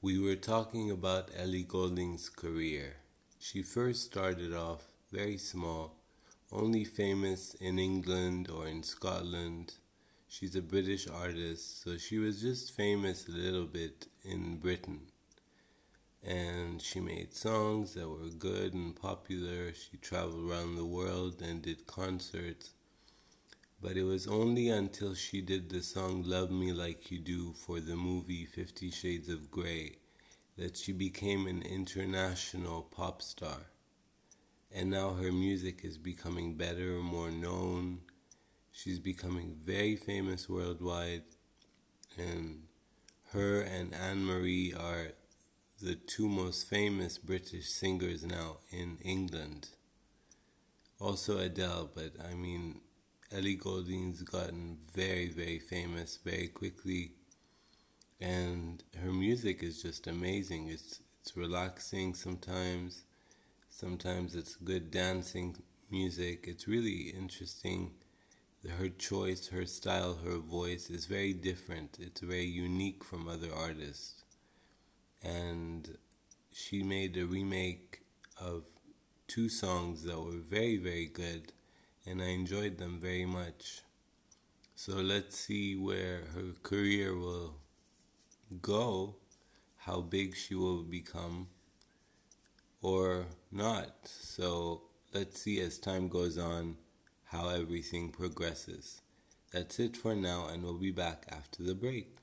We were talking about Ellie Goulding's career. She first started off very small, only famous in England or in Scotland. She's a British artist, so she was just famous a little bit in Britain. And she made songs that were good and popular. She traveled around the world and did concerts. But it was only until she did the song Love Me Like You Do for the movie Fifty Shades of Grey that she became an international pop star. And now her music is becoming better, more known. She's becoming very famous worldwide. And her and Anne Marie are the two most famous British singers now in England. Also Adele, but I mean, Ellie Goulding's gotten very, very famous very quickly, and her music is just amazing. It's it's relaxing sometimes, sometimes it's good dancing music. It's really interesting. Her choice, her style, her voice is very different. It's very unique from other artists, and she made a remake of two songs that were very, very good and I enjoyed them very much. So let's see where her career will go, how big she will become, or not. So let's see as time goes on how everything progresses. That's it for now, and we'll be back after the break.